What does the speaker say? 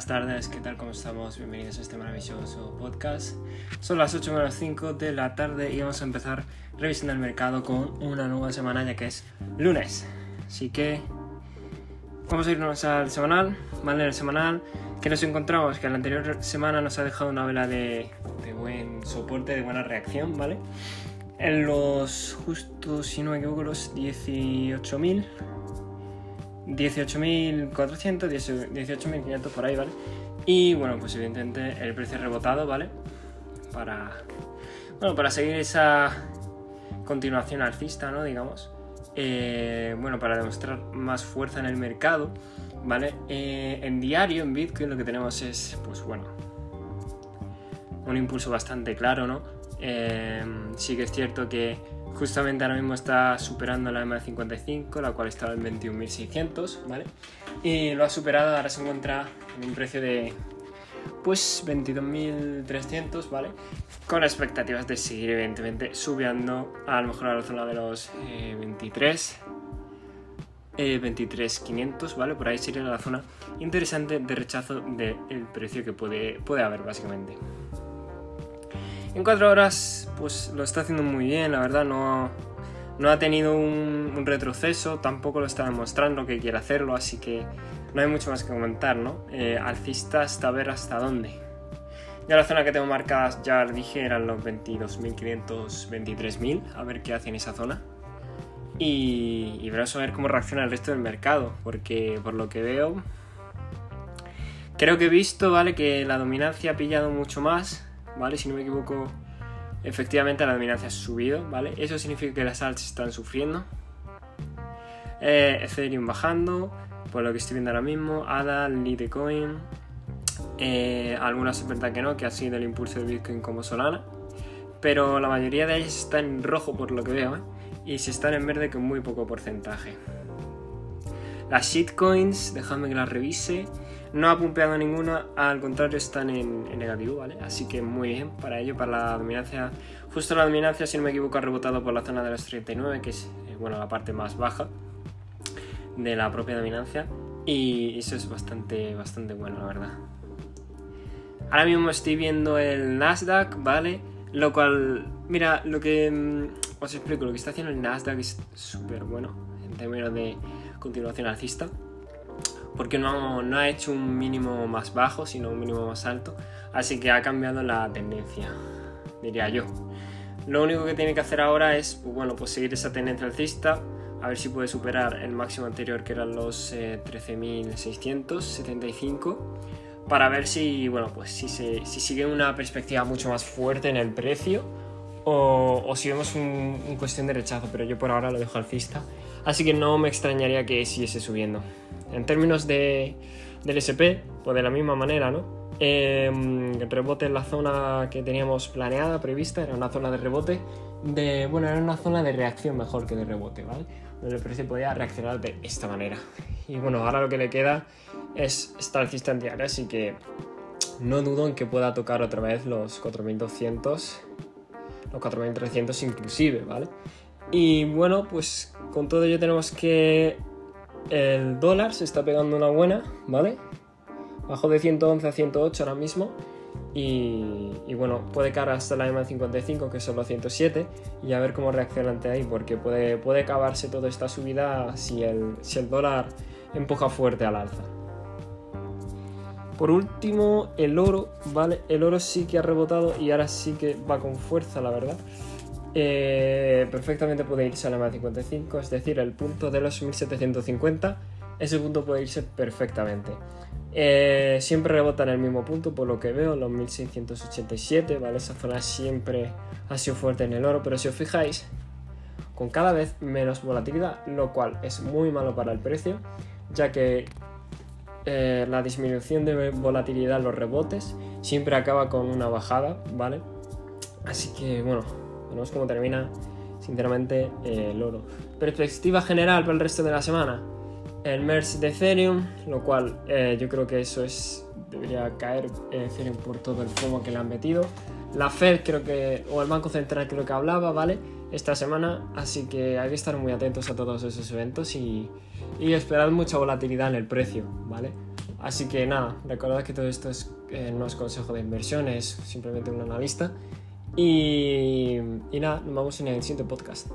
buenas tardes, ¿qué tal? ¿Cómo estamos? Bienvenidos a este maravilloso podcast. Son las 8 menos 5 de la tarde y vamos a empezar revisando el mercado con una nueva semana ya que es lunes. Así que vamos a irnos al semanal, ¿vale? El semanal que nos encontramos que la anterior semana nos ha dejado una vela de, de buen soporte, de buena reacción, ¿vale? En los justos, si no me equivoco, los 18.000 18.400, 18.500 por ahí, ¿vale? Y bueno, pues evidentemente el precio rebotado, ¿vale? Para, bueno, para seguir esa continuación alcista, ¿no? Digamos. Eh, bueno, para demostrar más fuerza en el mercado, ¿vale? Eh, en diario, en Bitcoin, lo que tenemos es, pues bueno, un impulso bastante claro, ¿no? Eh, sí que es cierto que Justamente ahora mismo está superando la M55, la cual estaba en 21.600, ¿vale? Y lo ha superado, ahora se encuentra en un precio de pues 22.300, ¿vale? Con expectativas de seguir evidentemente subiendo a lo mejor a la zona de los 23. Eh, 23.500, ¿vale? Por ahí sería la zona interesante de rechazo del precio que puede, puede haber, básicamente. En cuatro horas, pues lo está haciendo muy bien, la verdad, no, no ha tenido un, retroceso, tampoco lo está demostrando que quiere hacerlo, así que no hay mucho más que comentar, ¿no? Eh, alcista hasta ver hasta dónde. Ya la zona que tengo marcada, ya dije, eran los 22.500, 23.000, a ver qué hace en esa zona. Y, y veremos a ver cómo reacciona el resto del mercado, porque por lo que veo, creo que he visto, ¿vale? Que la dominancia ha pillado mucho más ¿vale? Si no me equivoco, efectivamente la dominancia ha subido, ¿vale? Eso significa que las alts están sufriendo. Eh, Ethereum bajando, por lo que estoy viendo ahora mismo. ADA, Litecoin. Eh, algunas es verdad que no, que ha sido el impulso de Bitcoin como Solana. Pero la mayoría de ellas están en rojo por lo que veo, ¿eh? Y si están en verde con muy poco porcentaje. Las shitcoins, dejadme que las revise. No ha pumpeado ninguna, al contrario están en, negativo, ¿vale? Así que muy bien para ello, para la dominancia. Justo la dominancia, si no me equivoco, ha rebotado por la zona de los 39, que es eh, bueno, la parte más baja de la propia dominancia. Y eso es bastante, bastante bueno, la verdad. Ahora mismo estoy viendo el Nasdaq, ¿vale? Lo cual, mira, lo que mm, os explico, lo que está haciendo el Nasdaq es súper bueno en términos de continuación alcista porque no, ha hecho un mínimo más bajo, sino un mínimo más alto, así que ha cambiado la tendencia, diría yo. Lo único que tiene que hacer ahora es, pues bueno, pues seguir esa tendencia alcista, a ver si puede superar el máximo anterior que eran los 13.675 eh, para ver si, bueno, pues si, sigue una perspectiva mucho más fuerte en el precio o, o si vemos un, un, cuestión de rechazo, pero yo por ahora lo dejo alcista, así que no me extrañaría que siguiese subiendo. En términos de, del SP, pues de la misma manera, ¿no? em, rebote en la zona que teníamos planeada, prevista, era una zona de rebote, de, bueno, era una zona de reacción mejor que de rebote, ¿vale? Donde el precio podía reaccionar de esta manera. Y bueno, ahora lo que le queda es estar diario, así que no dudo en que pueda tocar otra vez los 4200, los 4300 inclusive, ¿vale? Y bueno, pues con todo ello tenemos que el dólar se está pegando una buena, ¿vale? Bajó de 111 a 108 ahora mismo. Y, bueno, puede caer hasta la EMA 55, que es solo 107, y a ver cómo reacciona ante ahí, porque puede, puede acabarse toda esta subida si el, si el dólar empuja fuerte al alza. Por último, el oro, ¿vale? El oro sí que ha rebotado y ahora sí que va con fuerza, la verdad. Eh, perfectamente puede irse a la más 55, es decir, el punto de los 1750, ese punto puede irse perfectamente. Eh, siempre rebota en el mismo punto, por lo que veo, los 1687, ¿vale? Esa zona siempre ha sido fuerte en el oro, pero si os fijáis, con cada vez menos volatilidad, lo cual es muy malo para el precio, ya que eh, la disminución de volatilidad, los rebotes, siempre acaba con una bajada, ¿vale? Así que bueno, Veremos cómo termina, sinceramente, eh, el oro. Perspectiva general para el resto de la semana. El MERS de Ethereum, lo cual eh, yo creo que eso es debería caer Ethereum por todo el fuego que le han metido. La Fed creo que, o el Banco Central creo que hablaba, ¿vale? Esta semana, así que hay que estar muy atentos a todos esos eventos y, y esperad mucha volatilidad en el precio, ¿vale? Así que nada, recordad que todo esto es, eh, no es consejo de inversión, es simplemente un analista. Y, y nada, nos vemos en el siguiente podcast.